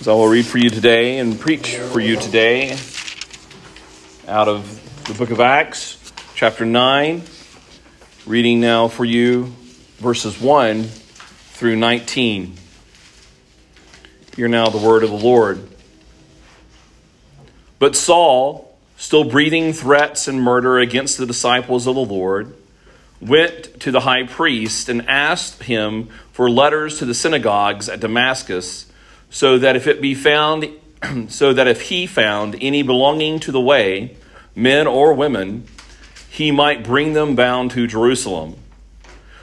So I will read for you today and preach for you today out of the book of Acts, chapter 9, reading now for you verses 1 through 19. Hear now the word of the Lord. But Saul, still breathing threats and murder against the disciples of the Lord, went to the high priest and asked him for letters to the synagogues at Damascus so that if it be found so that if he found any belonging to the way men or women he might bring them bound to Jerusalem.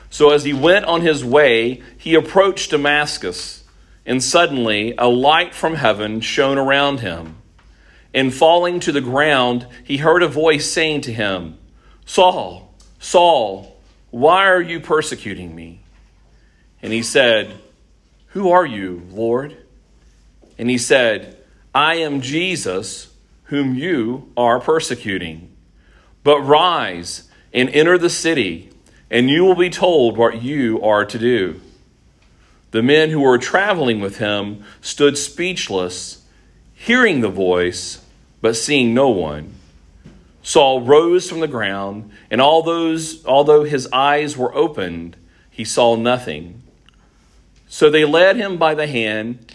So as he went on his way he approached Damascus and suddenly a light from heaven shone around him. And falling to the ground he heard a voice saying to him Saul Saul why are you persecuting me? And he said who are you lord and he said, I am Jesus, whom you are persecuting. But rise and enter the city, and you will be told what you are to do. The men who were traveling with him stood speechless, hearing the voice, but seeing no one. Saul rose from the ground, and all those, although his eyes were opened, he saw nothing. So they led him by the hand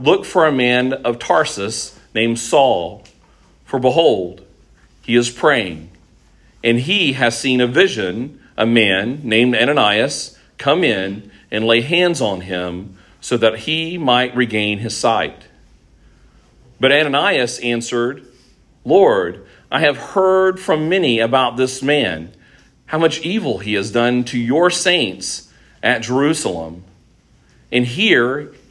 Look for a man of Tarsus named Saul, for behold, he is praying, and he has seen a vision, a man named Ananias come in and lay hands on him so that he might regain his sight. But Ananias answered, Lord, I have heard from many about this man, how much evil he has done to your saints at Jerusalem. And here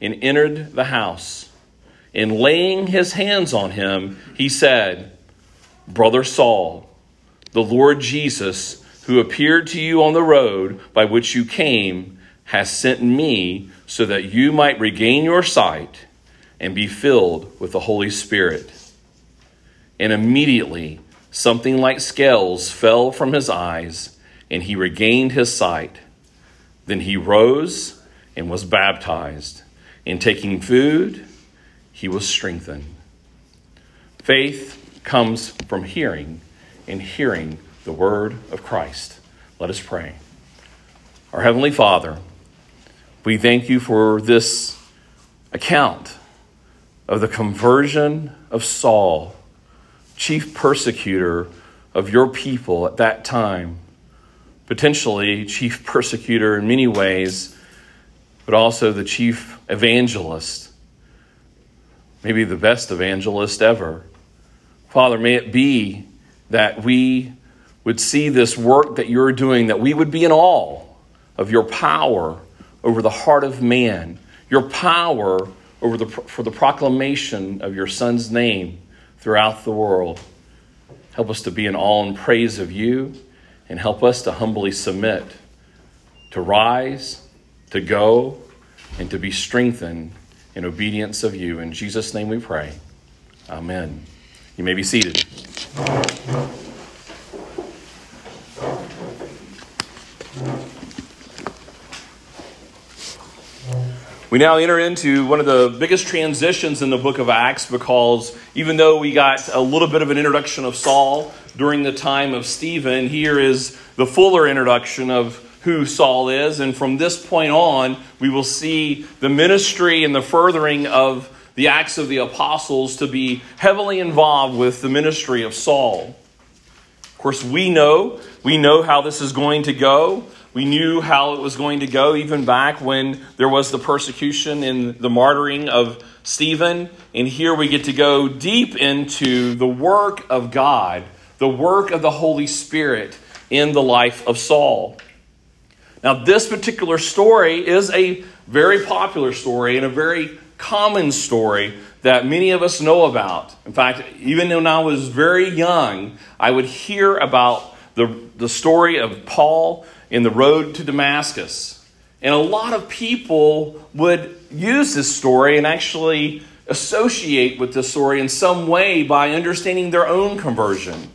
and entered the house. And laying his hands on him, he said, Brother Saul, the Lord Jesus, who appeared to you on the road by which you came, has sent me so that you might regain your sight and be filled with the Holy Spirit. And immediately something like scales fell from his eyes, and he regained his sight. Then he rose and was baptized. In taking food, he was strengthened. Faith comes from hearing, and hearing the word of Christ. Let us pray. Our Heavenly Father, we thank you for this account of the conversion of Saul, chief persecutor of your people at that time, potentially chief persecutor in many ways but also the chief evangelist, maybe the best evangelist ever. Father, may it be that we would see this work that you're doing, that we would be in awe of your power over the heart of man, your power over the, for the proclamation of your Son's name throughout the world. Help us to be in awe and praise of you, and help us to humbly submit, to rise to go and to be strengthened in obedience of you. In Jesus' name we pray. Amen. You may be seated. We now enter into one of the biggest transitions in the book of Acts because even though we got a little bit of an introduction of Saul during the time of Stephen, here is the fuller introduction of who Saul is. And from this point on, we will see the ministry and the furthering of the Acts of the Apostles to be heavily involved with the ministry of Saul. Of course, we know, we know how this is going to go. We knew how it was going to go even back when there was the persecution and the martyring of Stephen. And here we get to go deep into the work of God, the work of the Holy Spirit in the life of Saul. Now, this particular story is a very popular story and a very common story that many of us know about. In fact, even when I was very young, I would hear about the, the story of Paul in the road to Damascus. And a lot of people would use this story and actually associate with this story in some way by understanding their own conversion.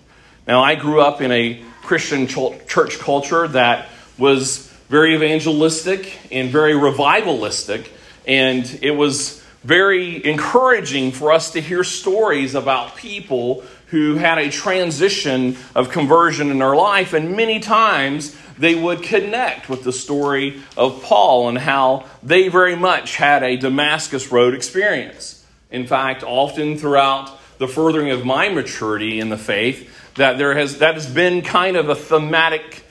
Now, I grew up in a Christian church culture that was very evangelistic and very revivalistic, and it was very encouraging for us to hear stories about people who had a transition of conversion in their life, and many times they would connect with the story of Paul and how they very much had a Damascus Road experience. In fact, often throughout the furthering of my maturity in the faith, that there has that has been kind of a thematic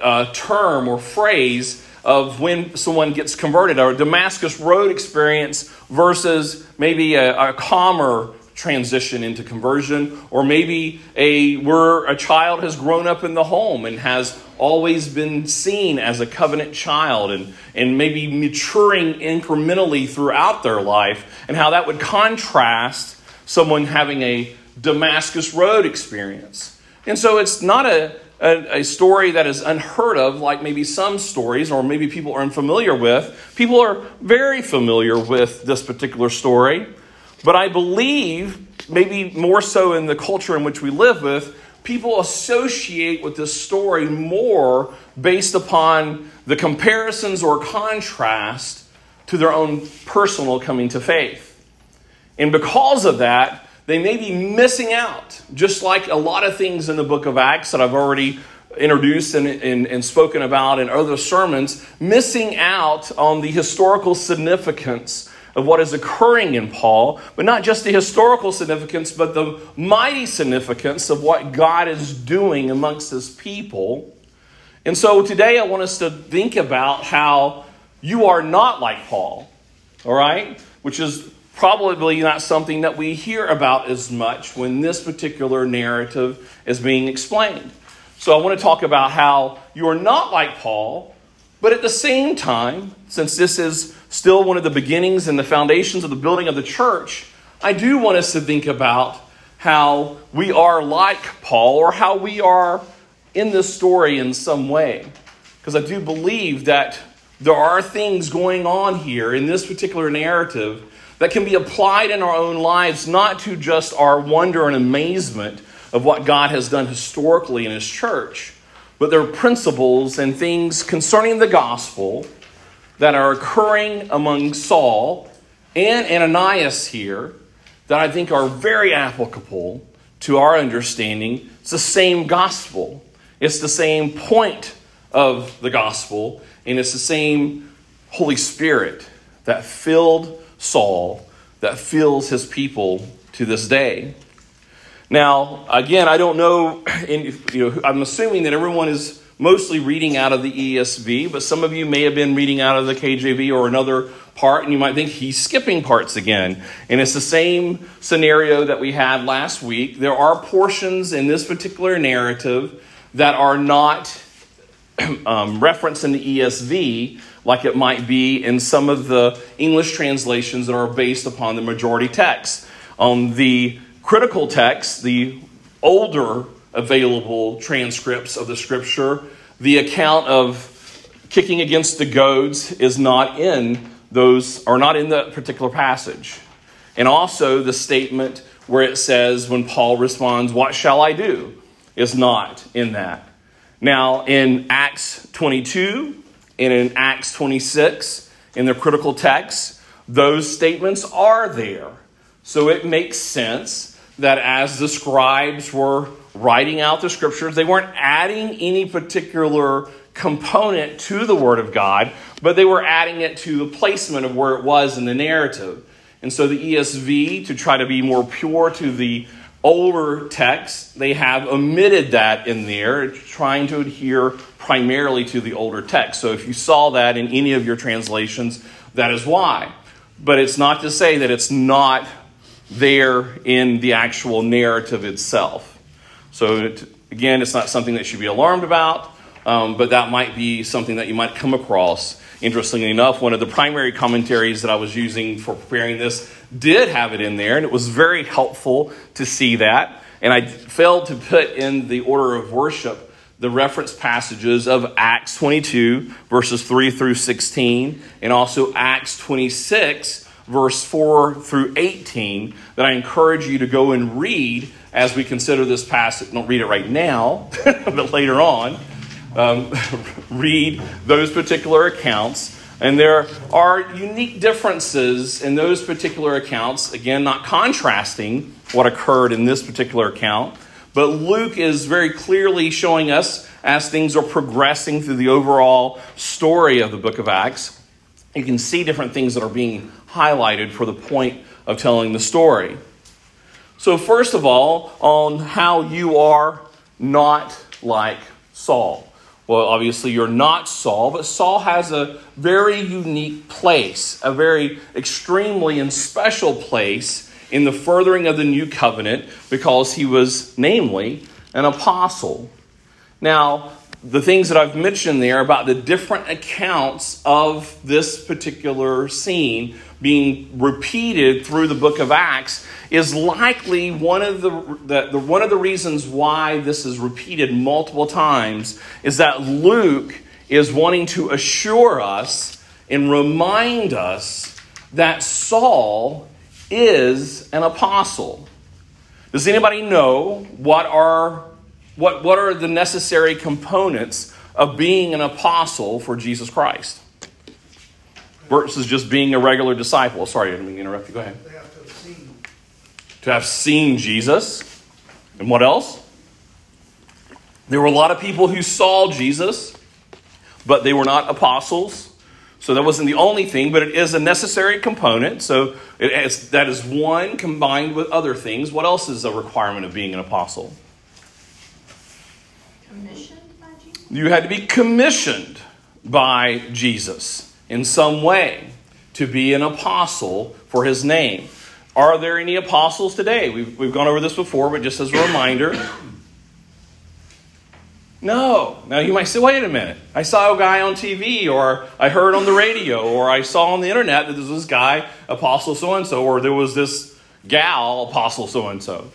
uh, term or phrase of when someone gets converted, or a Damascus Road experience versus maybe a, a calmer transition into conversion, or maybe a where a child has grown up in the home and has always been seen as a covenant child and, and maybe maturing incrementally throughout their life, and how that would contrast someone having a Damascus Road experience. And so it's not a, a, a, story that is unheard of, like maybe some stories, or maybe people are unfamiliar with. People are very familiar with this particular story. But I believe, maybe more so in the culture in which we live with, people associate with this story more based upon the comparisons or contrast to their own personal coming to faith. And because of that, they may be missing out, just like a lot of things in the book of Acts that I've already introduced and, and, and, spoken about in other sermons, missing out on the historical significance of what is occurring in Paul, but not just the historical significance, but the mighty significance of what God is doing amongst his people. And so today I want us to think about how you are not like Paul, all right? Which is probably not something that we hear about as much when this particular narrative is being explained. So I want to talk about how you are not like Paul, but at the same time, since this is still one of the beginnings and the foundations of the building of the church, I do want us to think about how we are like Paul or how we are in this story in some way. Because I do believe that there are things going on here in this particular narrative that can be applied in our own lives, not to just our wonder and amazement of what God has done historically in His church, but there are principles and things concerning the gospel that are occurring among Saul and Ananias here that I think are very applicable to our understanding. It's the same gospel, it's the same point of the gospel, and it's the same Holy Spirit that filled Saul, that fills his people to this day. Now, again, I don't know, you know, I'm assuming that everyone is mostly reading out of the ESV, but some of you may have been reading out of the KJV or another part, and you might think he's skipping parts again. And it's the same scenario that we had last week. There are portions in this particular narrative that are not um, referenced in the ESV, like it might be in some of the English translations that are based upon the majority text. On the critical text, the older available transcripts of the scripture. The account of kicking against the goads is not in those, or not in the particular passage. And also the statement where it says, when Paul responds, What shall I do? is not in that. Now, in Acts 22 and in Acts 26, in the critical text, those statements are there. So it makes sense that as the scribes were writing out the scriptures. They weren't adding any particular component to the Word of God, but they were adding it to the placement of where it was in the narrative. And so the ESV, to try to be more pure to the older text, they have omitted that in there, trying to adhere primarily to the older text. So if you saw that in any of your translations, that is why. But it's not to say that it's not there in the actual narrative itself. So, it, again, it's not something that should be alarmed about, um, but that might be something that you might come across. Interestingly enough, one of the primary commentaries that I was using for preparing this did have it in there, and it was very helpful to see that. And I failed to put in the order of worship the reference passages of Acts 22, verses 3 through 16, and also Acts 26, verse 4 through 18, that I encourage you to go and read as we consider this passage. Don't read it right now, but later on. Um, read those particular accounts. And there are unique differences in those particular accounts. Again, not contrasting what occurred in this particular account, but Luke is very clearly showing us as things are progressing through the overall story of the book of Acts. You can see different things that are being highlighted for the point of telling the story. So, first of all, on how you are not like Saul. Well, obviously, you're not Saul, but Saul has a very unique place, a very extremely and special place in the furthering of the new covenant because he was, namely, an apostle. Now, the things that I've mentioned there about the different accounts of this particular scene being repeated through the book of Acts is likely one of the, the, the, one of the reasons why this is repeated multiple times is that Luke is wanting to assure us and remind us that Saul is an apostle. Does anybody know what are what, what are the necessary components of being an apostle for Jesus Christ? Versus just being a regular disciple. Sorry, I didn't mean to interrupt you. Go ahead. They have to have seen. To have seen Jesus. And what else? There were a lot of people who saw Jesus, but they were not apostles. So that wasn't the only thing, but it is a necessary component. So is, that is one combined with other things. What else is a requirement of being an apostle? Commissioned by Jesus? You had to be commissioned by Jesus in some way to be an apostle for his name. Are there any apostles today? We've, we've gone over this before, but just as a reminder. No. Now you might say, wait a minute. I saw a guy on TV, or I heard on the radio, or I saw on the internet that there was this guy, Apostle so and so, or there was this gal, Apostle so and so.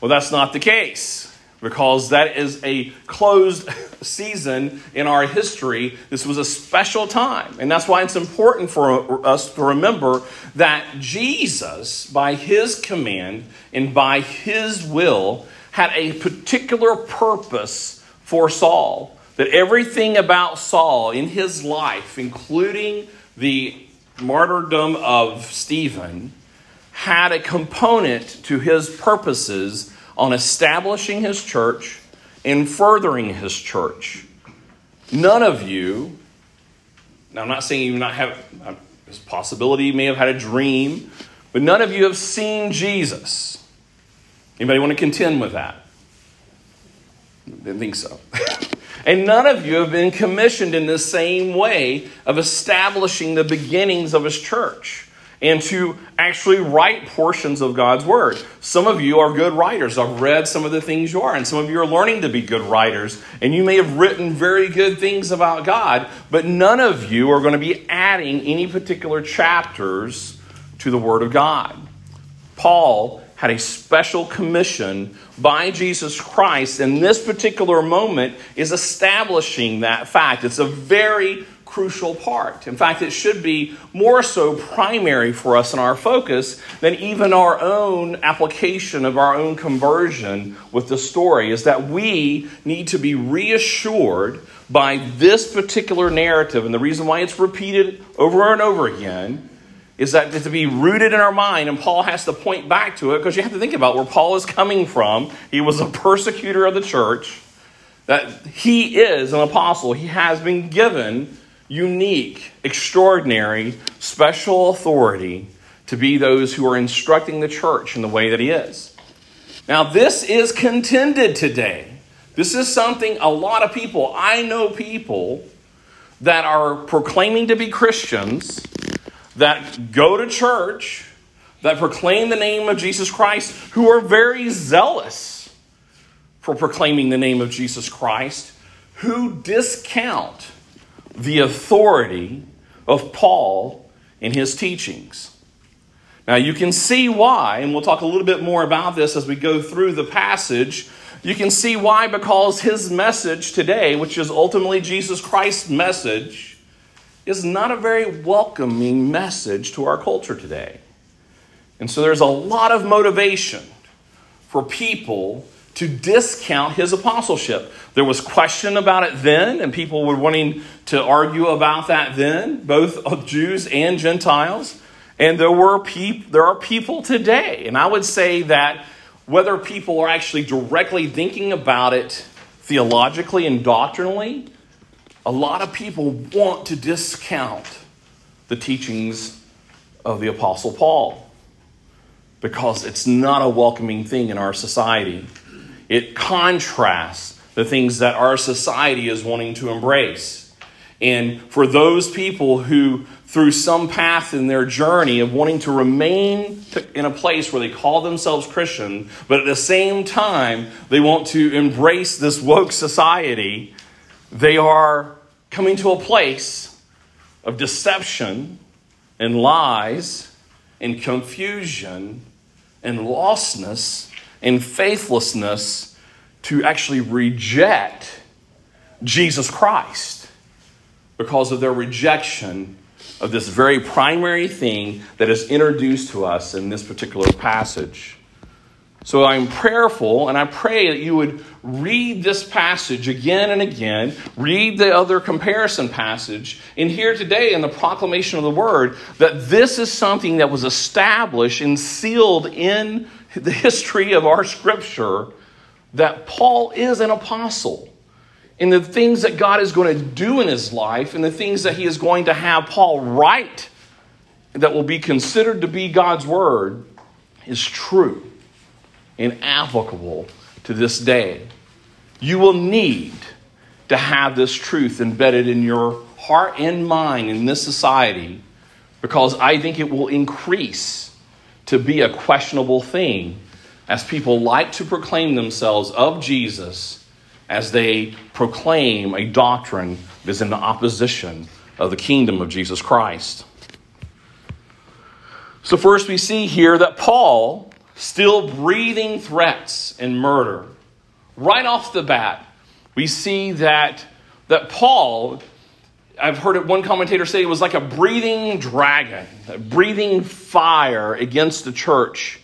Well, that's not the case because that is a closed season in our history. This was a special time. And that's why it's important for us to remember that Jesus, by his command and by his will, had a particular purpose for Saul. That everything about Saul in his life, including the martyrdom of Stephen, had a component to his purposes on establishing his church and furthering his church. None of you, now I'm not saying you not have uh, this possibility, you may have had a dream, but none of you have seen Jesus. Anybody want to contend with that? Didn't think so. and none of you have been commissioned in the same way of establishing the beginnings of his church and to actually write portions of God's Word. Some of you are good writers. I've read some of the things you are, and some of you are learning to be good writers, and you may have written very good things about God, but none of you are going to be adding any particular chapters to the Word of God. Paul had a special commission by Jesus Christ, and this particular moment is establishing that fact. It's a very crucial part. In fact, it should be more so primary for us in our focus than even our own application of our own conversion with the story, is that we need to be reassured by this particular narrative. And the reason why it's repeated over and over again is that to be rooted in our mind, and Paul has to point back to it because you have to think about where Paul is coming from. He was a persecutor of the church, that he is an apostle. He has been given unique, extraordinary, special authority to be those who are instructing the church in the way that he is. Now, this is contended today. This is something a lot of people, I know people that are proclaiming to be Christians, that go to church, that proclaim the name of Jesus Christ, who are very zealous for proclaiming the name of Jesus Christ, who discount the authority of Paul in his teachings. Now, you can see why, and we'll talk a little bit more about this as we go through the passage. You can see why, because his message today, which is ultimately Jesus Christ's message, is not a very welcoming message to our culture today. And so there's a lot of motivation for people to discount his apostleship. There was question about it then, and people were wanting to argue about that then, both of Jews and Gentiles. And there were peop- there are people today, and I would say that whether people are actually directly thinking about it theologically and doctrinally, a lot of people want to discount the teachings of the Apostle Paul because it's not a welcoming thing in our society. It contrasts the things that our society is wanting to embrace. And for those people who, through some path in their journey of wanting to remain in a place where they call themselves Christian, but at the same time they want to embrace this woke society, they are coming to a place of deception and lies and confusion and lostness and faithlessness to actually reject Jesus Christ because of their rejection of this very primary thing that is introduced to us in this particular passage. So I'm prayerful, and I pray that you would read this passage again and again, read the other comparison passage, and hear today in the proclamation of the word that this is something that was established and sealed in the history of our scripture that Paul is an apostle. And the things that God is going to do in his life, and the things that he is going to have Paul write that will be considered to be God's word, is true and applicable to this day. You will need to have this truth embedded in your heart and mind in this society because I think it will increase to be a questionable thing as people like to proclaim themselves of Jesus as they proclaim a doctrine that is in the opposition of the kingdom of Jesus Christ. So, first, we see here that Paul still breathing threats and murder. Right off the bat, we see that, that Paul, I've heard it, one commentator say it was like a breathing dragon, a breathing fire against the church.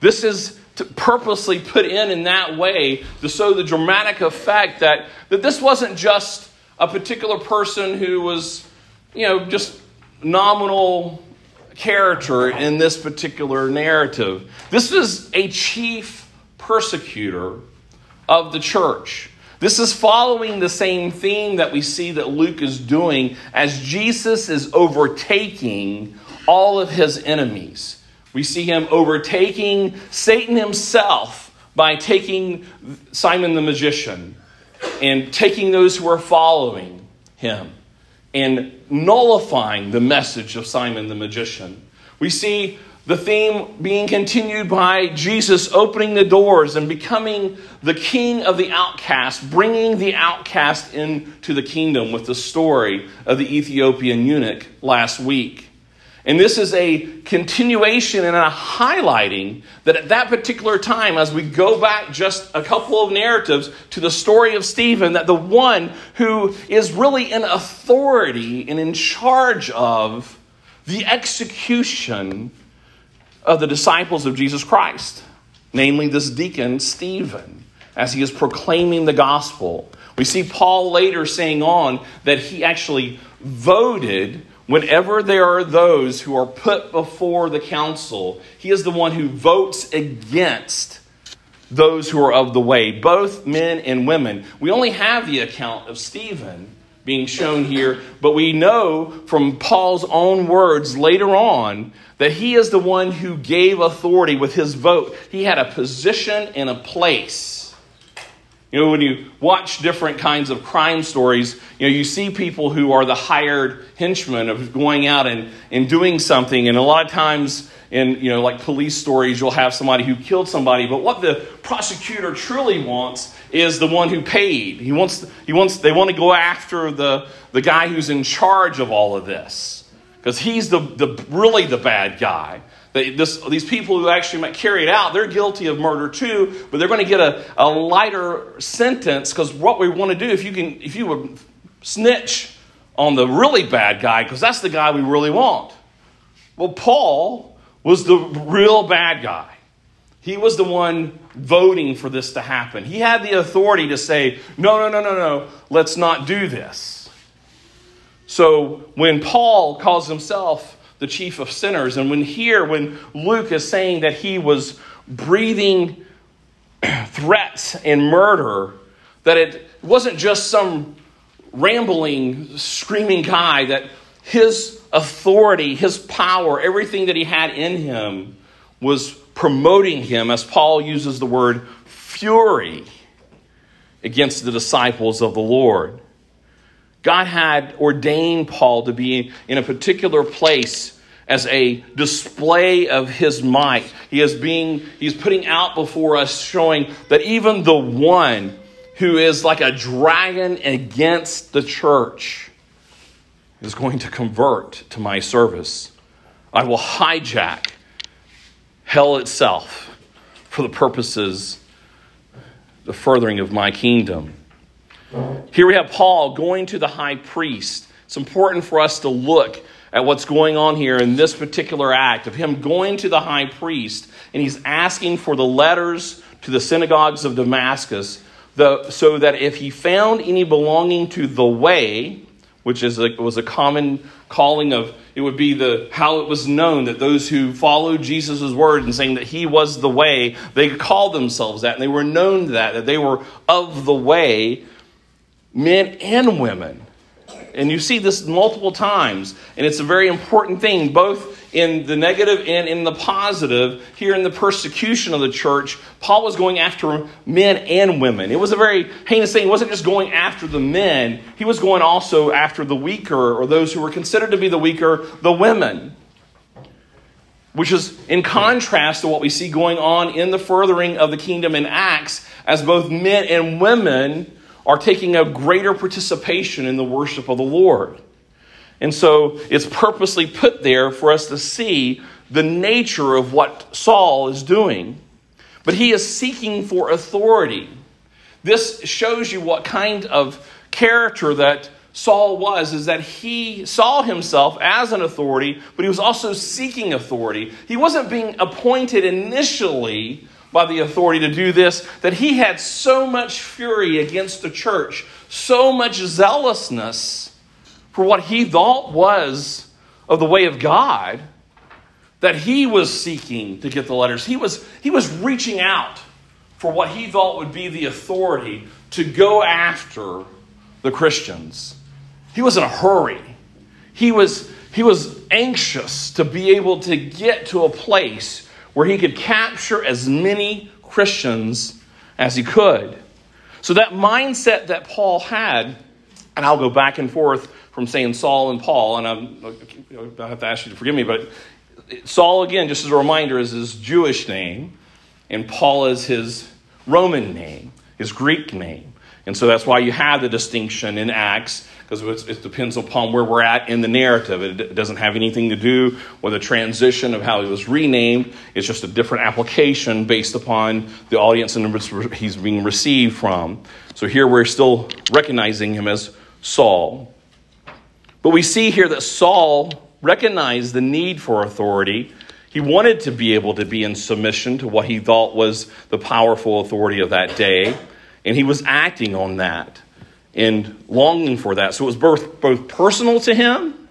This is purposely put in in that way to show the dramatic effect that, that this wasn't just a particular person who was, you know, just nominal character in this particular narrative. This is a chief persecutor of the church. This is following the same theme that we see that Luke is doing as Jesus is overtaking all of his enemies. We see him overtaking Satan himself by taking Simon the magician and taking those who are following him and nullifying the message of Simon the magician. We see the theme being continued by Jesus opening the doors and becoming the king of the outcast, bringing the outcast into the kingdom with the story of the Ethiopian eunuch last week. And this is a continuation and a highlighting that at that particular time, as we go back just a couple of narratives to the story of Stephen, that the one who is really in authority and in charge of the execution of the disciples of Jesus Christ, namely this deacon, Stephen, as he is proclaiming the gospel. We see Paul later saying on that he actually voted Whenever there are those who are put before the council, he is the one who votes against those who are of the way, both men and women. We only have the account of Stephen being shown here, but we know from Paul's own words later on that he is the one who gave authority with his vote. He had a position and a place. You know, when you watch different kinds of crime stories, you know, you see people who are the hired henchmen of going out and, and doing something, and a lot of times in you know like police stories you'll have somebody who killed somebody but what the prosecutor truly wants is the one who paid he wants he wants they want to go after the the guy who's in charge of all of this because he's the, the really the bad guy they, this, these people who actually might carry it out, they're guilty of murder too, but they're going to get a, a lighter sentence because what we want to do, if you can, if you would snitch on the really bad guy, because that's the guy we really want. Well, Paul was the real bad guy. He was the one voting for this to happen. He had the authority to say, no, no, no, no, no, let's not do this. So when Paul calls himself the chief of sinners, and when here, when Luke is saying that he was breathing threats and murder, that it wasn't just some rambling, screaming guy, that his authority, his power, everything that he had in him was promoting him, as Paul uses the word fury, against the disciples of the Lord. God had ordained Paul to be in a particular place as a display of his might. He is being he's putting out before us showing that even the one who is like a dragon against the church is going to convert to my service. I will hijack hell itself for the purposes, the furthering of my kingdom. Here we have Paul going to the high priest. It's important for us to look at what's going on here in this particular act of him going to the high priest and he's asking for the letters to the synagogues of Damascus so that if he found any belonging to the way, which is a, was a common calling of it would be the how it was known that those who followed jesus' word and saying that he was the way they called themselves that and they were known that that they were of the way men and women and you see this multiple times. And it's a very important thing, both in the negative and in the positive. Here in the persecution of the church, Paul was going after men and women. It was a very heinous thing. He wasn't just going after the men, he was going also after the weaker, or those who were considered to be the weaker, the women. Which is in contrast to what we see going on in the furthering of the kingdom in Acts, as both men and women are taking a greater participation in the worship of the Lord. And so it's purposely put there for us to see the nature of what Saul is doing. But he is seeking for authority. This shows you what kind of character that Saul was, is that he saw himself as an authority, but he was also seeking authority. He wasn't being appointed initially by the authority to do this, that he had so much fury against the church, so much zealousness for what he thought was of the way of God, that he was seeking to get the letters. He was, he was reaching out for what he thought would be the authority to go after the Christians. He was in a hurry. He was, he was anxious to be able to get to a place where he could capture as many Christians as he could. So, that mindset that Paul had, and I'll go back and forth from saying Saul and Paul, and I'm, I have to ask you to forgive me, but Saul, again, just as a reminder, is his Jewish name, and Paul is his Roman name, his Greek name. And so that's why you have the distinction in Acts because it depends upon where we're at in the narrative. It doesn't have anything to do with the transition of how he was renamed. It's just a different application based upon the audience and he's being received from. So here we're still recognizing him as Saul. But we see here that Saul recognized the need for authority. He wanted to be able to be in submission to what he thought was the powerful authority of that day, and he was acting on that and longing for that. So it was both, both personal to him,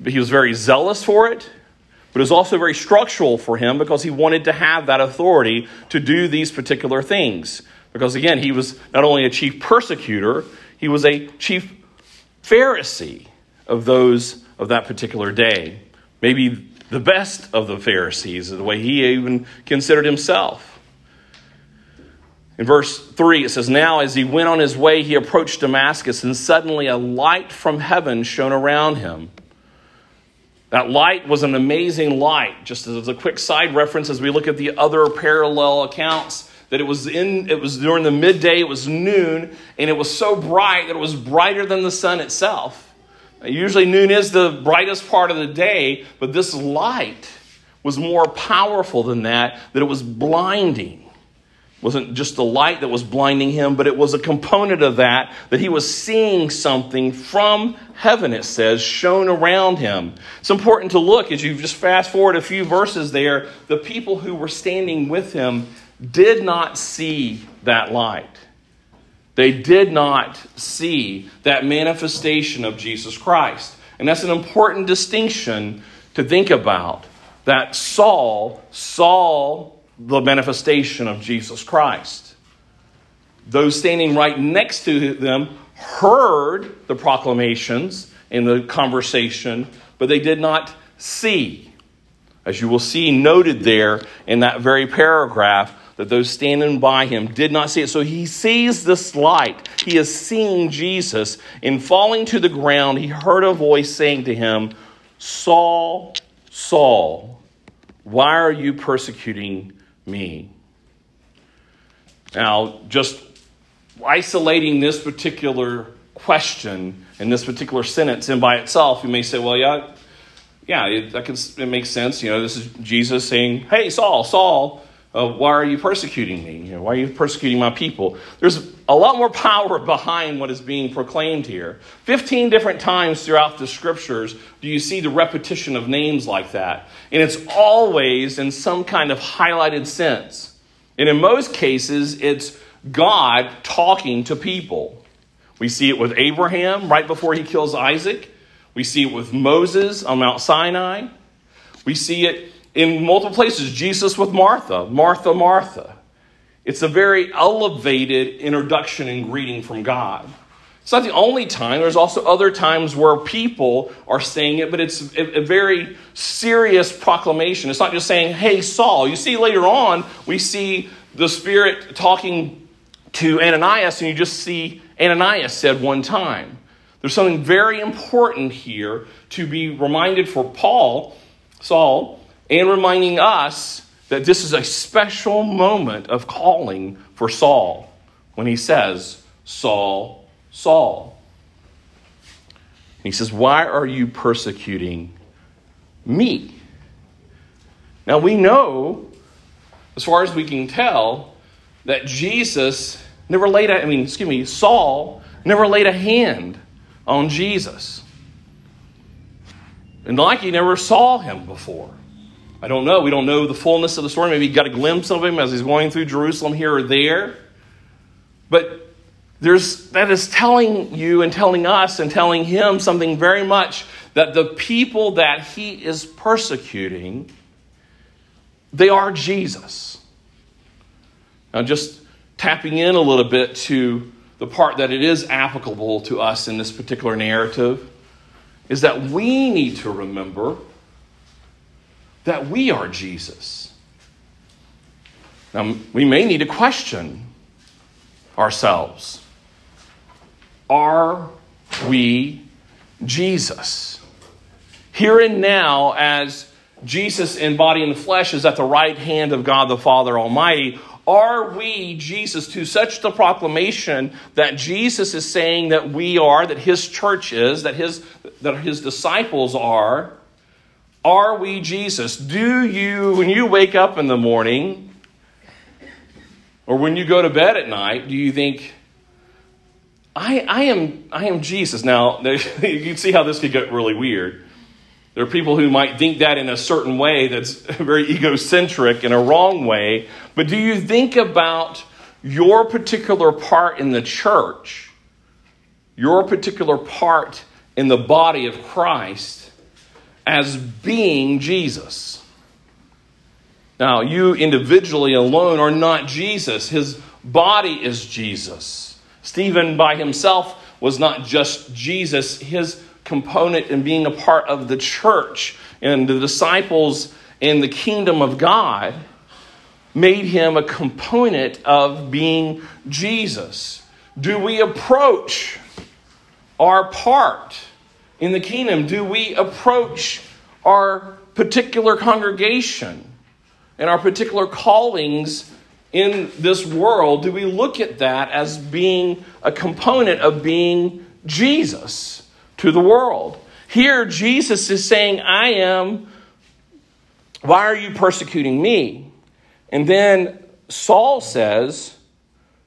but he was very zealous for it, but it was also very structural for him because he wanted to have that authority to do these particular things. Because again, he was not only a chief persecutor, he was a chief Pharisee of those of that particular day. Maybe the best of the Pharisees, the way he even considered himself. In verse 3, it says, Now as he went on his way, he approached Damascus, and suddenly a light from heaven shone around him. That light was an amazing light. Just as a quick side reference, as we look at the other parallel accounts, that it was in it was during the midday, it was noon, and it was so bright that it was brighter than the sun itself. Usually, noon is the brightest part of the day, but this light was more powerful than that, that it was blinding. Wasn't just the light that was blinding him, but it was a component of that, that he was seeing something from heaven, it says, shone around him. It's important to look as you just fast forward a few verses there. The people who were standing with him did not see that light. They did not see that manifestation of Jesus Christ. And that's an important distinction to think about that Saul saw the manifestation of Jesus Christ. Those standing right next to them heard the proclamations in the conversation, but they did not see. As you will see noted there in that very paragraph, that those standing by him did not see it. So he sees this light. He is seeing Jesus. In falling to the ground, he heard a voice saying to him, Saul, Saul, why are you persecuting me? Now, just isolating this particular question in this particular sentence and by itself, you may say, well, yeah, yeah, it, that can, it makes sense. You know, this is Jesus saying, hey, Saul, Saul, uh, why are you persecuting me? You know, why are you persecuting my people? There's a lot more power behind what is being proclaimed here. 15 different times throughout the scriptures do you see the repetition of names like that. And it's always in some kind of highlighted sense. And in most cases, it's God talking to people. We see it with Abraham right before he kills Isaac. We see it with Moses on Mount Sinai. We see it in multiple places. Jesus with Martha, Martha, Martha. It's a very elevated introduction and greeting from God. It's not the only time. There's also other times where people are saying it, but it's a, very serious proclamation. It's not just saying, hey, Saul. You see, later on, we see the Spirit talking to Ananias, and you just see Ananias said one time. There's something very important here to be reminded for Paul, Saul, and reminding us that this is a special moment of calling for Saul when he says, Saul, Saul. he says, Why are you persecuting me? Now we know, as far as we can tell, that Jesus never laid a, I mean, excuse me, Saul never laid a hand on Jesus. And like he never saw him before. I don't know. We don't know the fullness of the story. Maybe he got a glimpse of him as he's going through Jerusalem here or there. But there's, that is telling you and telling us and telling him something very much that the people that he is persecuting, they are Jesus. Now, just tapping in a little bit to the part that it is applicable to us in this particular narrative is that we need to remember that we are Jesus. Now, we may need to question ourselves Are we Jesus? Here and now, as Jesus in body and flesh is at the right hand of God the Father Almighty, are we Jesus to such the proclamation that Jesus is saying that we are, that his church is, that his, that his disciples are? Are we Jesus? Do you, when you wake up in the morning or when you go to bed at night, do you think, I, I, am, I am Jesus? Now, you can see how this could get really weird. There are people who might think that in a certain way that's very egocentric in a wrong way. But do you think about your particular part in the church, your particular part in the body of Christ? As being Jesus. Now, you individually alone are not Jesus. His body is Jesus. Stephen, by himself, was not just Jesus, his component in being a part of the church and the disciples in the kingdom of God made him a component of being Jesus. Do we approach our part in the kingdom? Do we approach our particular congregation and our particular callings in this world? Do we look at that as being a component of being Jesus to the world? Here, Jesus is saying, I am, why are you persecuting me? And then Saul says,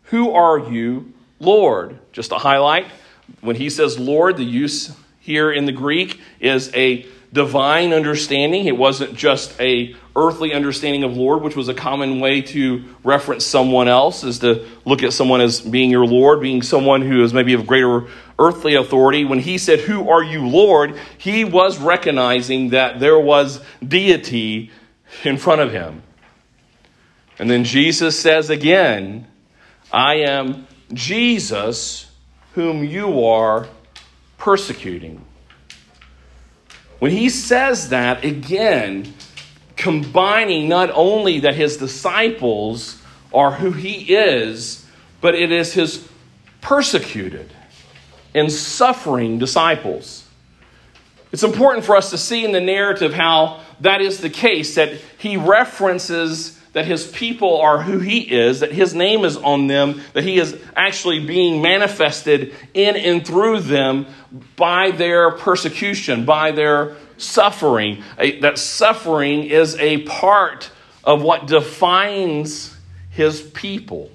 Who are you, Lord? Just a highlight. When he says Lord, the use here in the Greek is a divine understanding. It wasn't just a earthly understanding of Lord, which was a common way to reference someone else, is to look at someone as being your Lord, being someone who is maybe of greater earthly authority. When he said, Who are you, Lord? he was recognizing that there was deity in front of him. And then Jesus says again, I am Jesus whom you are persecuting. When he says that, again, combining not only that his disciples are who he is, but it is his persecuted and suffering disciples. It's important for us to see in the narrative how that is the case, that he references that his people are who he is, that his name is on them, that he is actually being manifested in and through them by their persecution, by their suffering. That suffering is a part of what defines his people.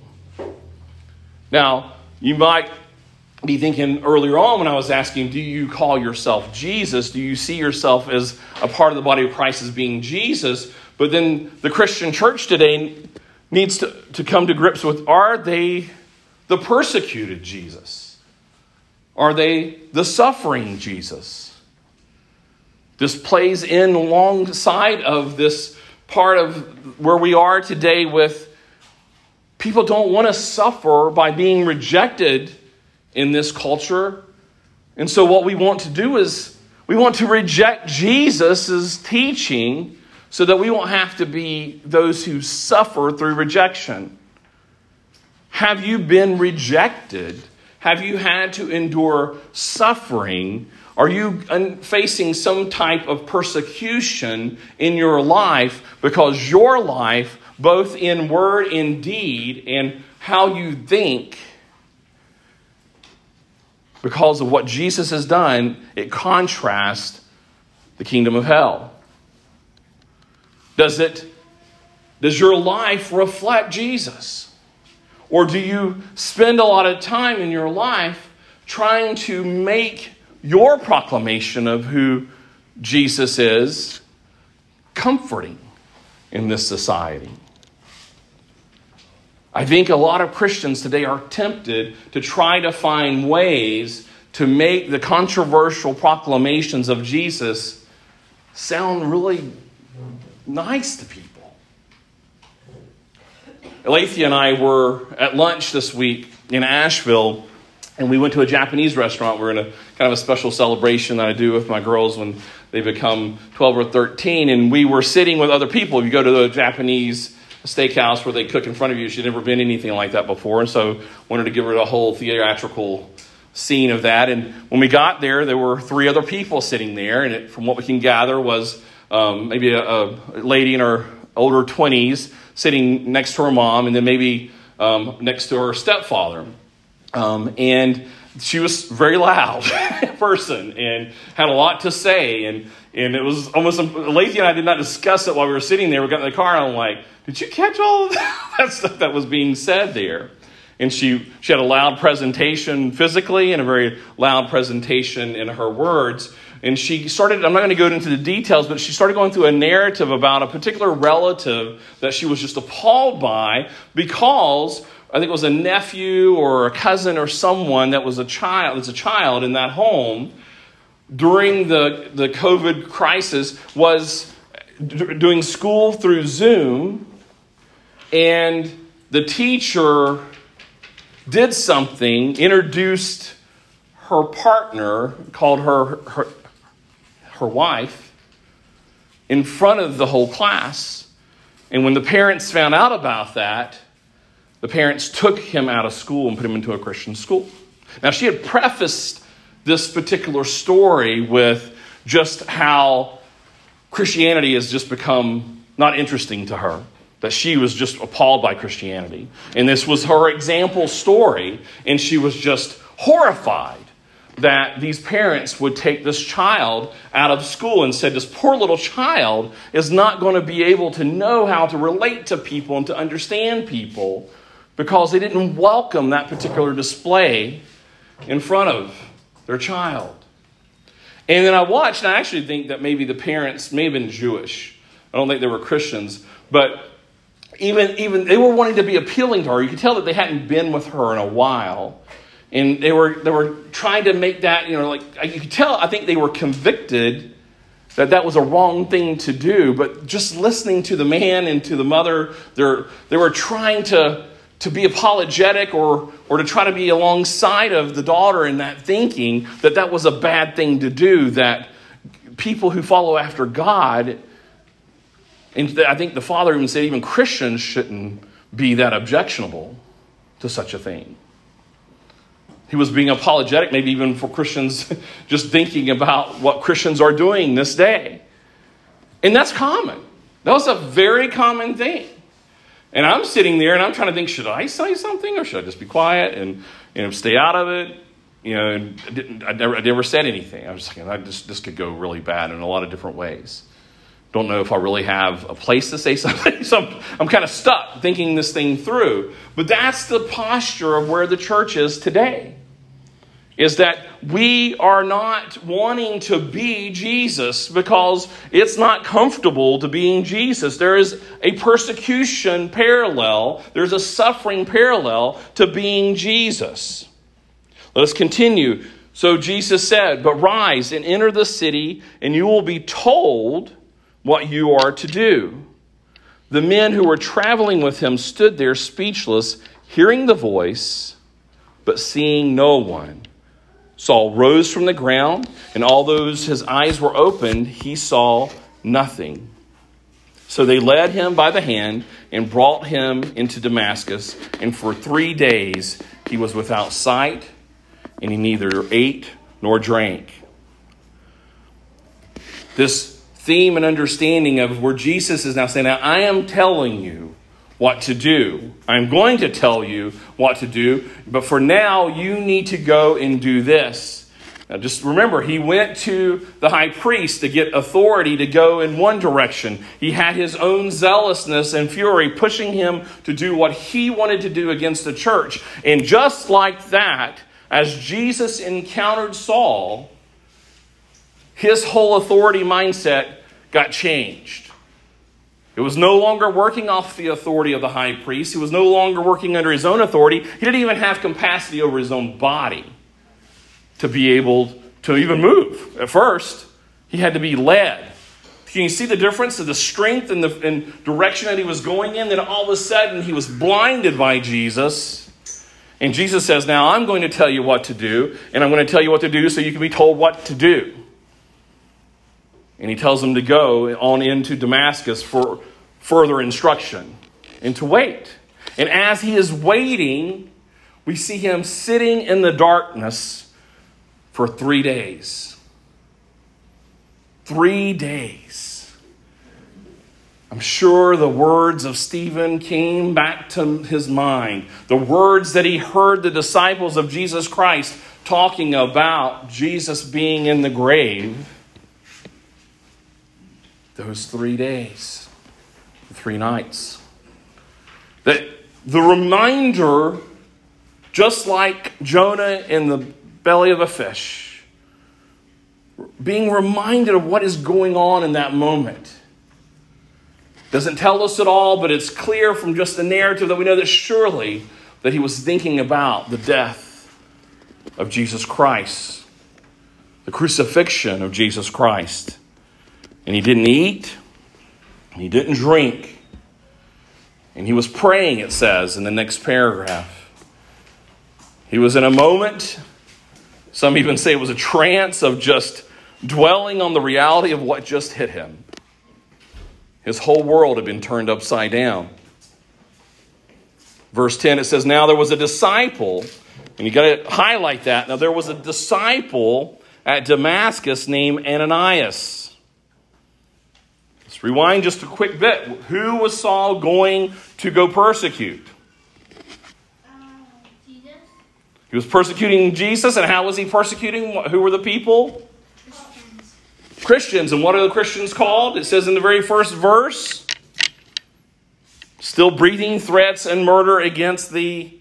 Now, you might be thinking earlier on when I was asking, do you call yourself Jesus? Do you see yourself as a part of the body of Christ as being Jesus? But then the Christian church today needs to, to come to grips with are they the persecuted Jesus? Are they the suffering Jesus? This plays in alongside of this part of where we are today with people don't want to suffer by being rejected in this culture. And so, what we want to do is we want to reject Jesus' teaching so that we won't have to be those who suffer through rejection. Have you been rejected? Have you had to endure suffering? Are you facing some type of persecution in your life because your life, both in word and deed, and how you think, because of what Jesus has done, it contrasts the kingdom of hell? Does it does your life reflect Jesus? Or do you spend a lot of time in your life trying to make your proclamation of who Jesus is comforting in this society? I think a lot of Christians today are tempted to try to find ways to make the controversial proclamations of Jesus sound really nice to people. Alethea and I were at lunch this week in Asheville, and we went to a Japanese restaurant. We're in a kind of a special celebration that I do with my girls when they become 12 or 13, and we were sitting with other people. If you go to the Japanese steakhouse where they cook in front of you, she'd never been anything like that before, and so wanted to give her a whole theatrical scene of that. And when we got there, there were three other people sitting there, and it, from what we can gather was um, maybe a, a, lady in her older 20s sitting next to her mom, and then maybe um, next to her stepfather. Um, and she was very loud person and had a lot to say. And, and it was almost, Alethea and I did not discuss it while we were sitting there. We got in the car, and I'm like, did you catch all of that stuff that was being said there? And she, she had a loud presentation physically and a very loud presentation in her words. And she started, I'm not going to go into the details, but she started going through a narrative about a particular relative that she was just appalled by because I think it was a nephew or a cousin or someone that was a child, was a child in that home during the, the COVID crisis was doing school through Zoom, and the teacher did something, introduced her partner, called her, her, her wife, in front of the whole class. And when the parents found out about that, the parents took him out of school and put him into a Christian school. Now, she had prefaced this particular story with just how Christianity has just become not interesting to her, that she was just appalled by Christianity. And this was her example story, and she was just horrified that these parents would take this child out of school and said, This poor little child is not going to be able to know how to relate to people and to understand people because they didn't welcome that particular display in front of their child. And then I watched, and I actually think that maybe the parents may have been Jewish. I don't think they were Christians, but even, even they were wanting to be appealing to her. You could tell that they hadn't been with her in a while. And they were, they were trying to make that, you know, like, you could tell, I think they were convicted that that was a wrong thing to do. But just listening to the man and to the mother, they were trying to to be apologetic or, or to try to be alongside of the daughter in that thinking that that was a bad thing to do, that people who follow after God, and I think the father even said even Christians shouldn't be that objectionable to such a thing. He was being apologetic, maybe even for Christians just thinking about what Christians are doing this day. And that's common. That was a very common thing. And I'm sitting there and I'm trying to think, should I say something or should I just be quiet and you know stay out of it? You know, I, didn't, I never, I never said anything. I was thinking, I just, this could go really bad in a lot of different ways. Don't know if I really have a place to say something. so I'm, I'm kind of stuck thinking this thing through. But that's the posture of where the church is today is that we are not wanting to be Jesus because it's not comfortable to being Jesus. There is a persecution parallel, there's a suffering parallel to being Jesus. Let us continue. So Jesus said, But rise and enter the city, and you will be told what you are to do. The men who were traveling with him stood there speechless, hearing the voice, but seeing no one. Saul rose from the ground, and although his eyes were opened, he saw nothing. So they led him by the hand and brought him into Damascus, and for three days he was without sight, and he neither ate nor drank. This theme and understanding of where Jesus is now saying, Now I am telling you what to do. I'm going to tell you what to do, but for now, you need to go and do this. Now, just remember, he went to the high priest to get authority to go in one direction. He had his own zealousness and fury pushing him to do what he wanted to do against the church. And just like that, as Jesus encountered Saul, his whole authority mindset got changed. It was no longer working off the authority of the high priest. He was no longer working under his own authority. He didn't even have capacity over his own body to be able to even move. At first, he had to be led. Can you see the difference of the strength and the and direction that he was going in? Then all of a sudden, he was blinded by Jesus. And Jesus says, Now I'm going to tell you what to do, and I'm going to tell you what to do so you can be told what to do. And he tells them to go on into Damascus for further instruction and to wait. And as he is waiting, we see him sitting in the darkness for three days. Three days. I'm sure the words of Stephen came back to his mind. The words that he heard the disciples of Jesus Christ talking about Jesus being in the grave those three days, three nights. That the reminder, just like Jonah in the belly of a fish, being reminded of what is going on in that moment. Doesn't tell us at all, but it's clear from just the narrative that we know that surely that he was thinking about the death of Jesus Christ, the crucifixion of Jesus Christ. And he didn't eat, and he didn't drink. And he was praying, it says in the next paragraph. He was in a moment Some even say it was a trance of just dwelling on the reality of what just hit him. His whole world had been turned upside down. Verse 10, it says, Now there was a disciple, and you got to highlight that. Now there was a disciple at Damascus named Ananias. Rewind just a quick bit. Who was Saul going to go persecute? Uh, he was persecuting Jesus, and how was he persecuting? Who were the people? Christians. Christians. And what are the Christians called? It says in the very first verse still breathing threats and murder against the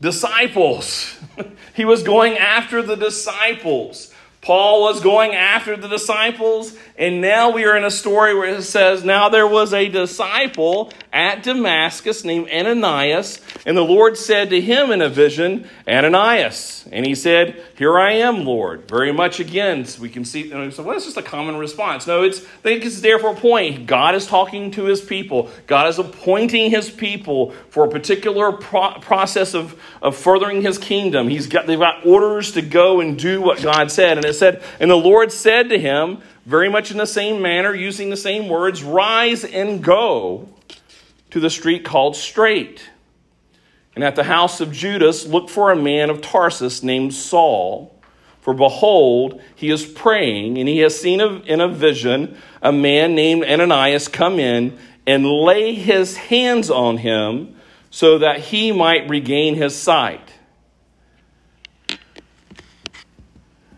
disciples. he was going after the disciples. Paul was going after the disciples, and now we are in a story where it says, Now there was a disciple at Damascus named Ananias, and the Lord said to him in a vision, Ananias. And he said, Here I am, Lord. Very much again, we can see, and so, well, it's just a common response. No, it's, I think it's there for a point. God is talking to his people, God is appointing his people for a particular pro- process of, of furthering his kingdom. He's got, they've got orders to go and do what God said. And it said, And the Lord said to him, very much in the same manner, using the same words, Rise and go to the street called Straight. And at the house of Judas, look for a man of Tarsus named Saul. For behold, he is praying, and he has seen in a vision a man named Ananias come in and lay his hands on him so that he might regain his sight.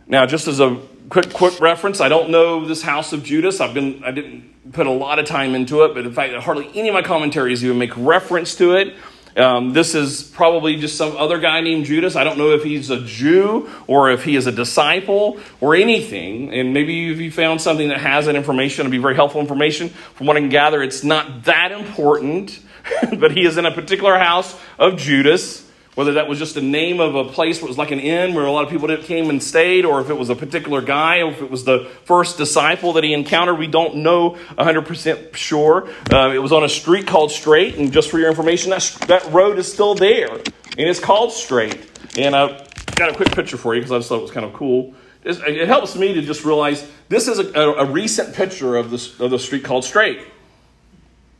Now, just as a quick quick reference, I don't know this house of Judas. I've been I didn't put a lot of time into it, but in fact, hardly any of my commentaries even make reference to it. Um, this is probably just some other guy named Judas. I don't know if he's a Jew or if he is a disciple or anything. And maybe if you found something that has that information, it'd be very helpful information. From what I can gather, it's not that important, but he is in a particular house of Judas whether that was just a name of a place it was like an inn where a lot of people came and stayed, or if it was a particular guy, or if it was the first disciple that he encountered, we don't know 100% sure. Uh, it was on a street called Straight, and just for your information, that, that road is still there, and it's called Straight. And I've got a quick picture for you because I just thought it was kind of cool. It helps me to just realize this is a, a, a recent picture of, this, of the street called Straight.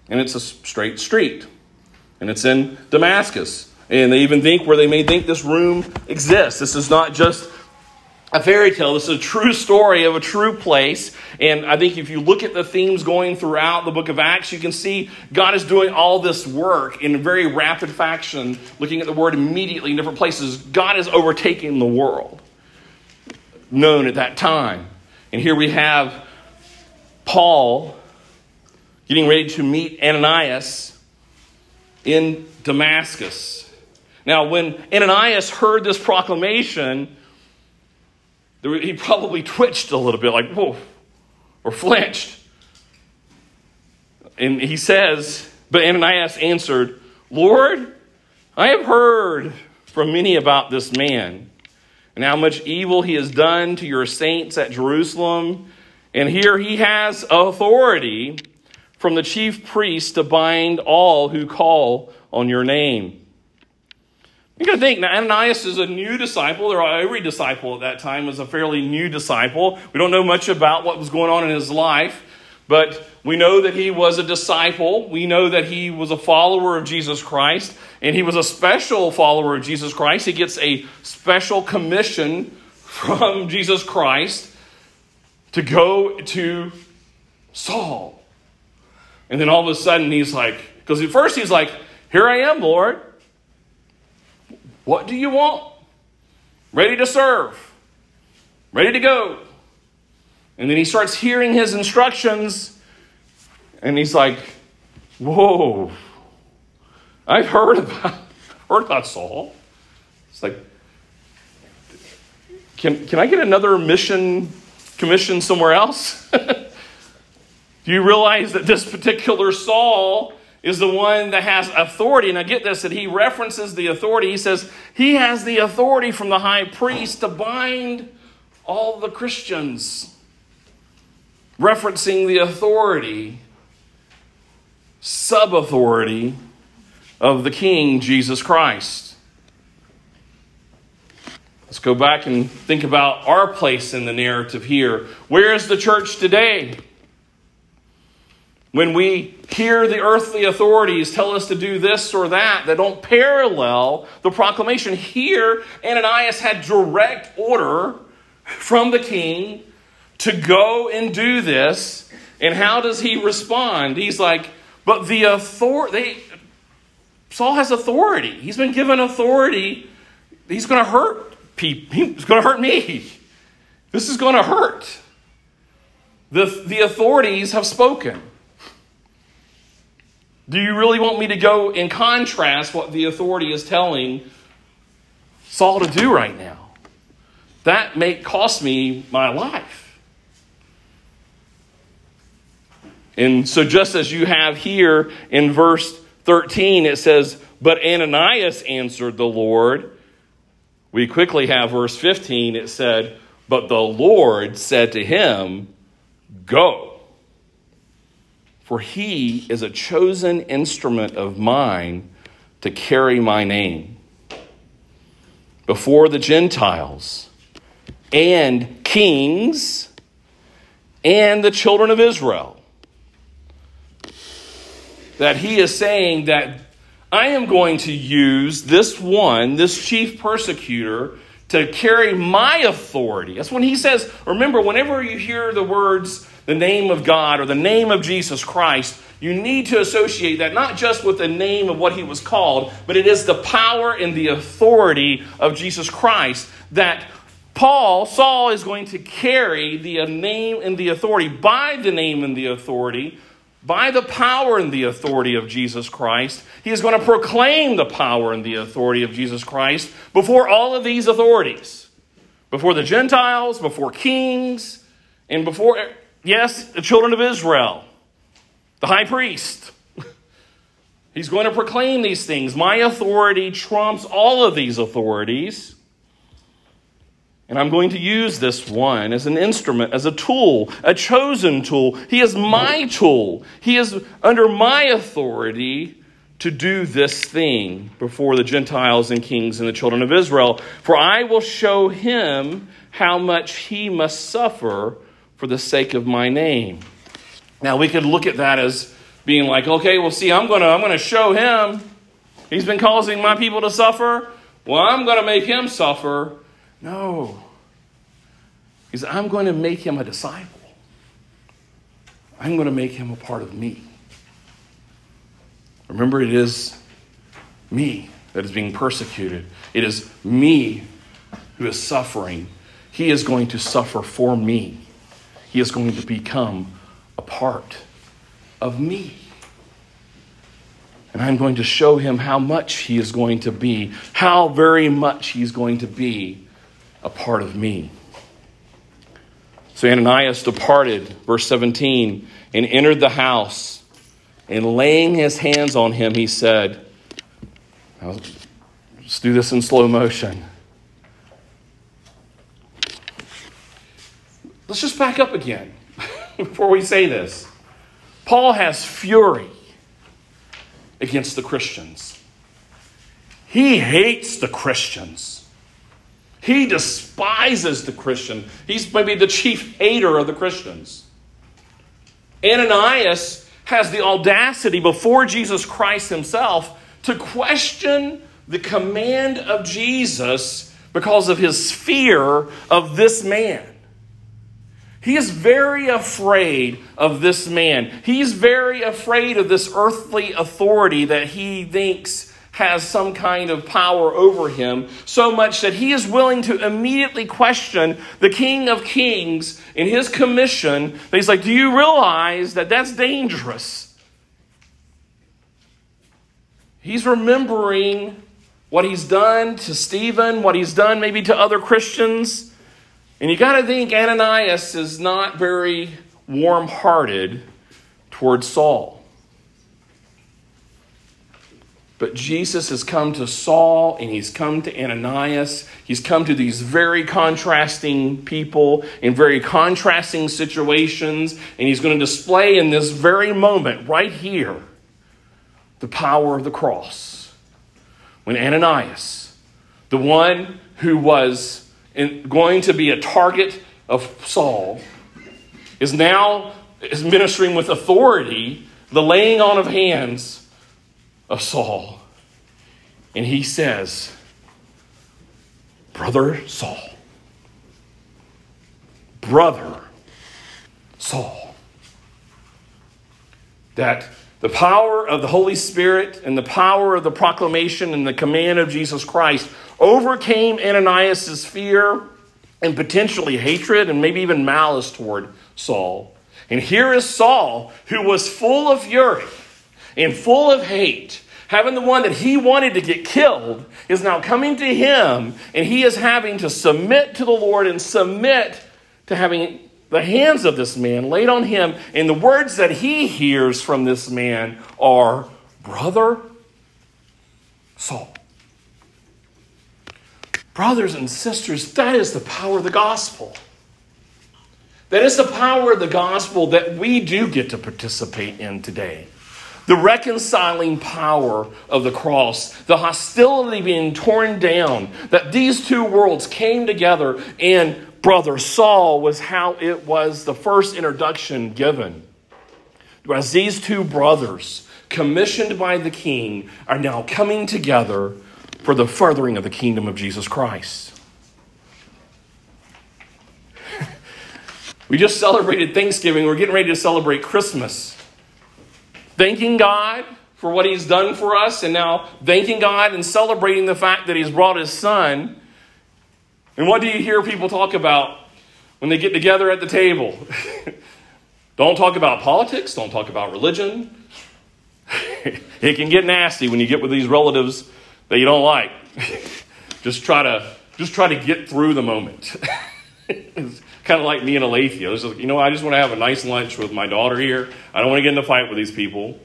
And it's a straight street. And it's in Damascus. And they even think where they may think this room exists. This is not just a fairy tale. This is a true story of a true place. And I think if you look at the themes going throughout the book of Acts, you can see God is doing all this work in very rapid fashion, looking at the word immediately in different places. God is overtaking the world known at that time. And here we have Paul getting ready to meet Ananias in Damascus. Now, when Ananias heard this proclamation, he probably twitched a little bit, like, whoa, or flinched. And he says, But Ananias answered, Lord, I have heard from many about this man and how much evil he has done to your saints at Jerusalem. And here he has authority from the chief priest to bind all who call on your name. You got to think, now Ananias is a new disciple, or every disciple at that time was a fairly new disciple. We don't know much about what was going on in his life, but we know that he was a disciple. We know that he was a follower of Jesus Christ, and he was a special follower of Jesus Christ. He gets a special commission from Jesus Christ to go to Saul. And then all of a sudden he's like, because at first he's like, Here I am, Lord. What do you want? Ready to serve, ready to go. And then he starts hearing his instructions, and he's like, Whoa, I've heard about, heard about Saul. It's like, can, can I get another mission commission somewhere else? Do you realize that this particular Saul is the one that has authority. I get this that he references the authority. He says he has the authority from the high priest to bind all the Christians, referencing the authority, sub authority of the King Jesus Christ. Let's go back and think about our place in the narrative here. Where is the church today? When we hear the earthly authorities tell us to do this or that that don't parallel the proclamation, here Ananias had direct order from the king to go and do this. And how does he respond? He's like, but the authority, Saul has authority. He's been given authority. He's going to hurt people. He's going to hurt me. This is going to hurt. The, the authorities have spoken. Do you really want me to go and contrast what the authority is telling Saul to do right now? That may cost me my life. And so, just as you have here in verse 13, it says, But Ananias answered the Lord. We quickly have verse 15. It said, But the Lord said to him, Go. For he is a chosen instrument of mine to carry my name before the Gentiles and kings and the children of Israel that he is saying that I am going to use this one, this chief persecutor, to carry my authority. That's when he says, remember, whenever you hear the words, the name of God or the name of Jesus Christ, you need to associate that not just with the name of what he was called, but it is the power and the authority of Jesus Christ that Paul, Saul, is going to carry the name and the authority by the name and the authority by the power and the authority of Jesus Christ, he is going to proclaim the power and the authority of Jesus Christ before all of these authorities. Before the Gentiles, before kings, and before, yes, the children of Israel, the high priest. He's going to proclaim these things. My authority trumps all of these authorities. And I'm going to use this one as an instrument, as a tool, a chosen tool. He is my tool. He is under my authority to do this thing before the Gentiles and kings and the children of Israel. For I will show him how much he must suffer for the sake of my name. Now we could look at that as being like, okay, well, see, I'm going to I'm going to show him. He's been causing my people to suffer. Well, I'm going to make him suffer no. He said, I'm going to make him a disciple. I'm going to make him a part of me. Remember, it is me that is being persecuted, it is me who is suffering. He is going to suffer for me, he is going to become a part of me. And I'm going to show him how much he is going to be, how very much he's going to be a part of me. So Ananias departed, verse 17, and entered the house. And laying his hands on him, he said, Let's do this in slow motion. Let's just back up again before we say this. Paul has fury against the Christians. He hates the Christians. He despises the Christian. He's maybe the chief hater of the Christians. Ananias has the audacity before Jesus Christ himself to question the command of Jesus because of his fear of this man. He is very afraid of this man. He's very afraid of this earthly authority that he thinks has some kind of power over him, so much that he is willing to immediately question the King of Kings in his commission. He's like, Do you realize that that's dangerous? He's remembering what he's done to Stephen, what he's done maybe to other Christians. And you got to think Ananias is not very warm hearted towards Saul. But Jesus has come to Saul and he's come to Ananias. He's come to these very contrasting people in very contrasting situations. And he's going to display in this very moment, right here, the power of the cross. When Ananias the one who was in, going to be a target of Saul, is now is ministering with authority the laying on of hands of Saul. And he says, Brother Saul, brother Saul. That the power of the Holy Spirit and the power of the proclamation and the command of Jesus Christ overcame Ananias' fear and potentially hatred and maybe even malice toward Saul. And here is Saul, who was full of fury and full of hate, having the one that he wanted to get killed, is now coming to him, and he is having to submit to the Lord and submit to having the hands of this man laid on him. And the words that he hears from this man are, Brother Saul. Brothers and sisters, that is the power of the gospel. That is the power of the gospel that we do get to participate in today. The reconciling power of the cross, the hostility being torn down, that these two worlds came together, and brother Saul was how it was the first introduction given. As these two brothers, commissioned by the king, are now coming together for the furthering of the kingdom of Jesus Christ. We just celebrated Thanksgiving. We're getting ready to celebrate Christmas. Thanking God for what He's done for us, and now thanking God and celebrating the fact that He's brought His Son. And what do you hear people talk about when they get together at the table? don't talk about politics, don't talk about religion. it can get nasty when you get with these relatives that you don't like. just try to just try to get through the moment. It's kind of like me and Alethea. It's like, you know, I just want to have a nice lunch with my daughter here. I don't want to get in a fight with these people.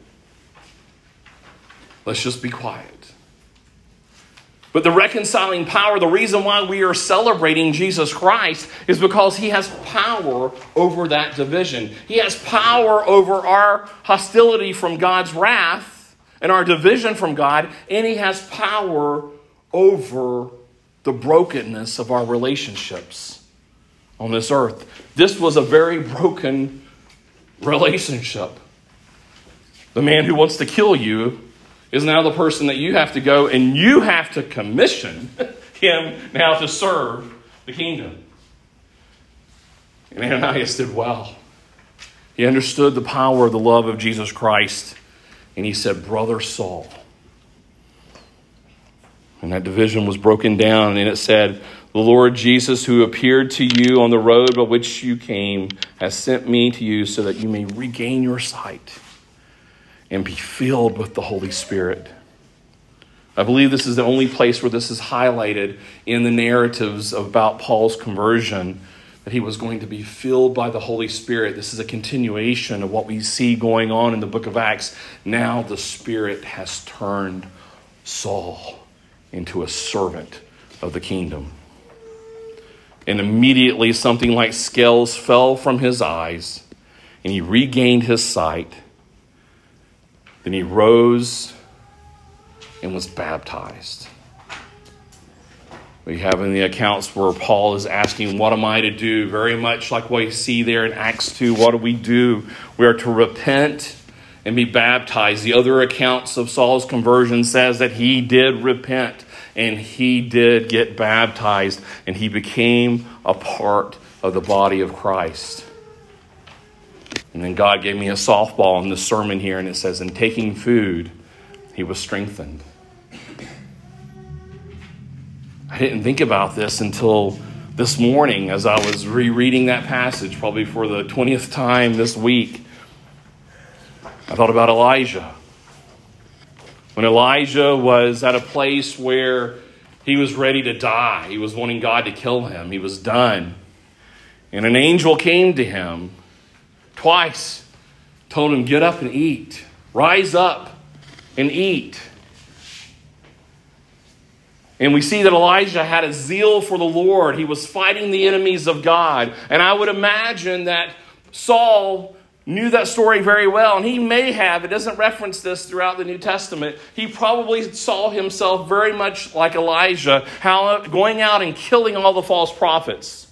Let's just be quiet. But the reconciling power, the reason why we are celebrating Jesus Christ is because he has power over that division. He has power over our hostility from God's wrath and our division from God, and he has power over the brokenness of our relationships on this earth. This was a very broken relationship. The man who wants to kill you is now the person that you have to go and you have to commission him now to serve the kingdom. And Ananias did well. He understood the power of the love of Jesus Christ, and he said, Brother Saul. And that division was broken down, and it said, the Lord Jesus, who appeared to you on the road by which you came, has sent me to you so that you may regain your sight and be filled with the Holy Spirit. I believe this is the only place where this is highlighted in the narratives about Paul's conversion that he was going to be filled by the Holy Spirit. This is a continuation of what we see going on in the book of Acts. Now the Spirit has turned Saul into a servant of the kingdom. And immediately something like scales fell from his eyes, and he regained his sight. Then he rose and was baptized. We have in the accounts where Paul is asking, What am I to do? Very much like what you see there in Acts 2. What do we do? We are to repent and be baptized. The other accounts of Saul's conversion says that he did repent and he did get baptized and he became a part of the body of Christ. And then God gave me a softball in the sermon here, and it says, In taking food, he was strengthened. I didn't think about this until this morning as I was rereading that passage, probably for the 20th time this week. I thought about Elijah. When Elijah was at a place where he was ready to die, he was wanting God to kill him, he was done. And an angel came to him twice, told him, Get up and eat, rise up and eat. And we see that Elijah had a zeal for the Lord. He was fighting the enemies of God. And I would imagine that Saul knew that story very well, and he may have, it doesn't reference this throughout the New Testament, he probably saw himself very much like Elijah, how going out and killing all the false prophets,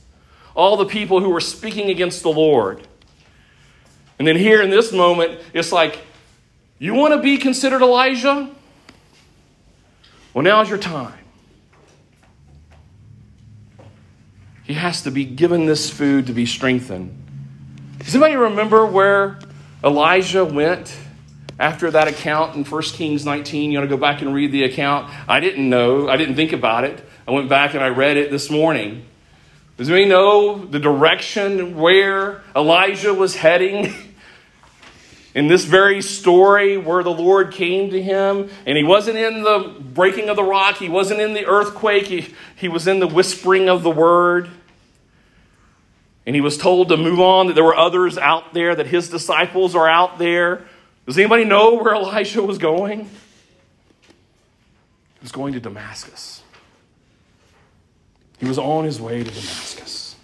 all the people who were speaking against the Lord. And then here in this moment, it's like, you want to be considered Elijah? Well, now's your time. He has to be given this food to be strengthened. Does anybody remember where Elijah went after that account in 1 Kings 19? You want to go back and read the account? I didn't know. I didn't think about it. I went back and I read it this morning. Does anybody know the direction where Elijah was heading? in this very story where the Lord came to him, and he wasn't in the breaking of the rock, he wasn't in the earthquake, he, he was in the whispering of the word. And he was told to move on, that there were others out there, that his disciples are out there. Does anybody know where Elisha was going? He was going to Damascus. He was on his way to Damascus.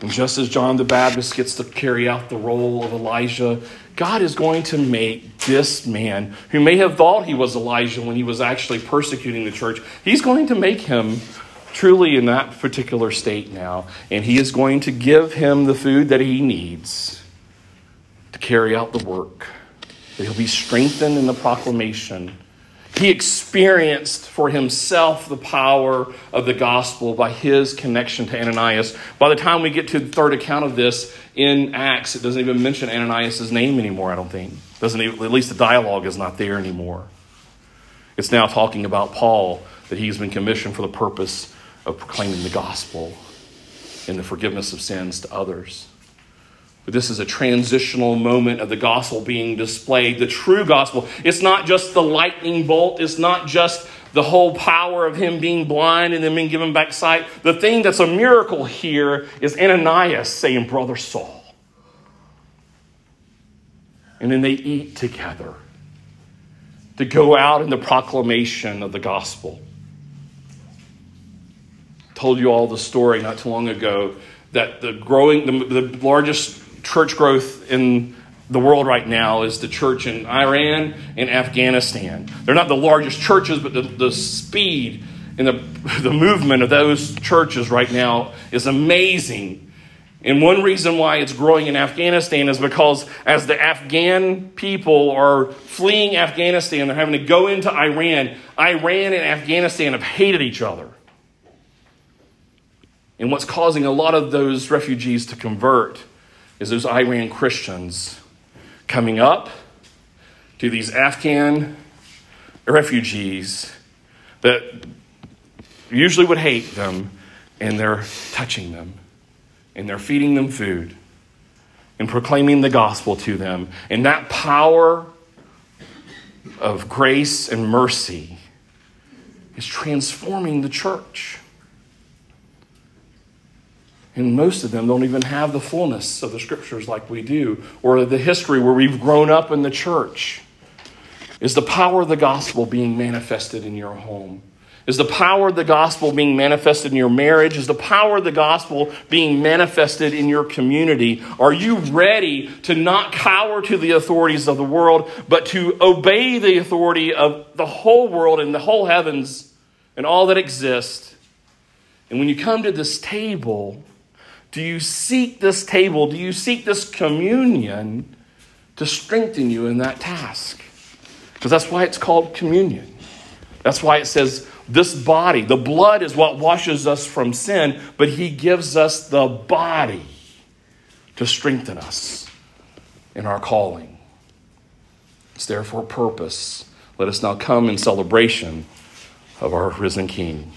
And just as John the Baptist gets to carry out the role of Elijah, God is going to make this man, who may have thought he was Elijah when he was actually persecuting the church, he's going to make him truly in that particular state now, and He is going to give him the food that he needs to carry out the work. That he'll be strengthened in the proclamation. He experienced for himself the power of the gospel by his connection to Ananias. By the time we get to the third account of this in Acts, it doesn't even mention Ananias' name anymore, I don't think. Doesn't even, at least the dialogue is not there anymore. It's now talking about Paul, that he's been commissioned for the purpose of proclaiming the gospel and the forgiveness of sins to others. But this is a transitional moment of the gospel being displayed, the true gospel. It's not just the lightning bolt, it's not just the whole power of him being blind and then being given back sight. The thing that's a miracle here is Ananias saying, Brother Saul. And then they eat together to go out in the proclamation of the gospel told you all the story not too long ago that the growing, the, the largest church growth in the world right now is the church in Iran and Afghanistan. They're not the largest churches, but the, the speed and the, the movement of those churches right now is amazing. And one reason why it's growing in Afghanistan is because as the Afghan people are fleeing Afghanistan, they're having to go into Iran. Iran and Afghanistan have hated each other. And what's causing a lot of those refugees to convert is those Iran Christians coming up to these Afghan refugees that usually would hate them, and they're touching them, and they're feeding them food, and proclaiming the gospel to them. And that power of grace and mercy is transforming the church. And most of them don't even have the fullness of the scriptures like we do, or the history where we've grown up in the church. Is the power of the gospel being manifested in your home? Is the power of the gospel being manifested in your marriage? Is the power of the gospel being manifested in your community? Are you ready to not cower to the authorities of the world, but to obey the authority of the whole world and the whole heavens and all that exists? And when you come to this table, do you seek this table? Do you seek this communion to strengthen you in that task? Because that's why it's called communion. That's why it says this body, the blood is what washes us from sin, but He gives us the body to strengthen us in our calling. It's there for a purpose. Let us now come in celebration of our risen King.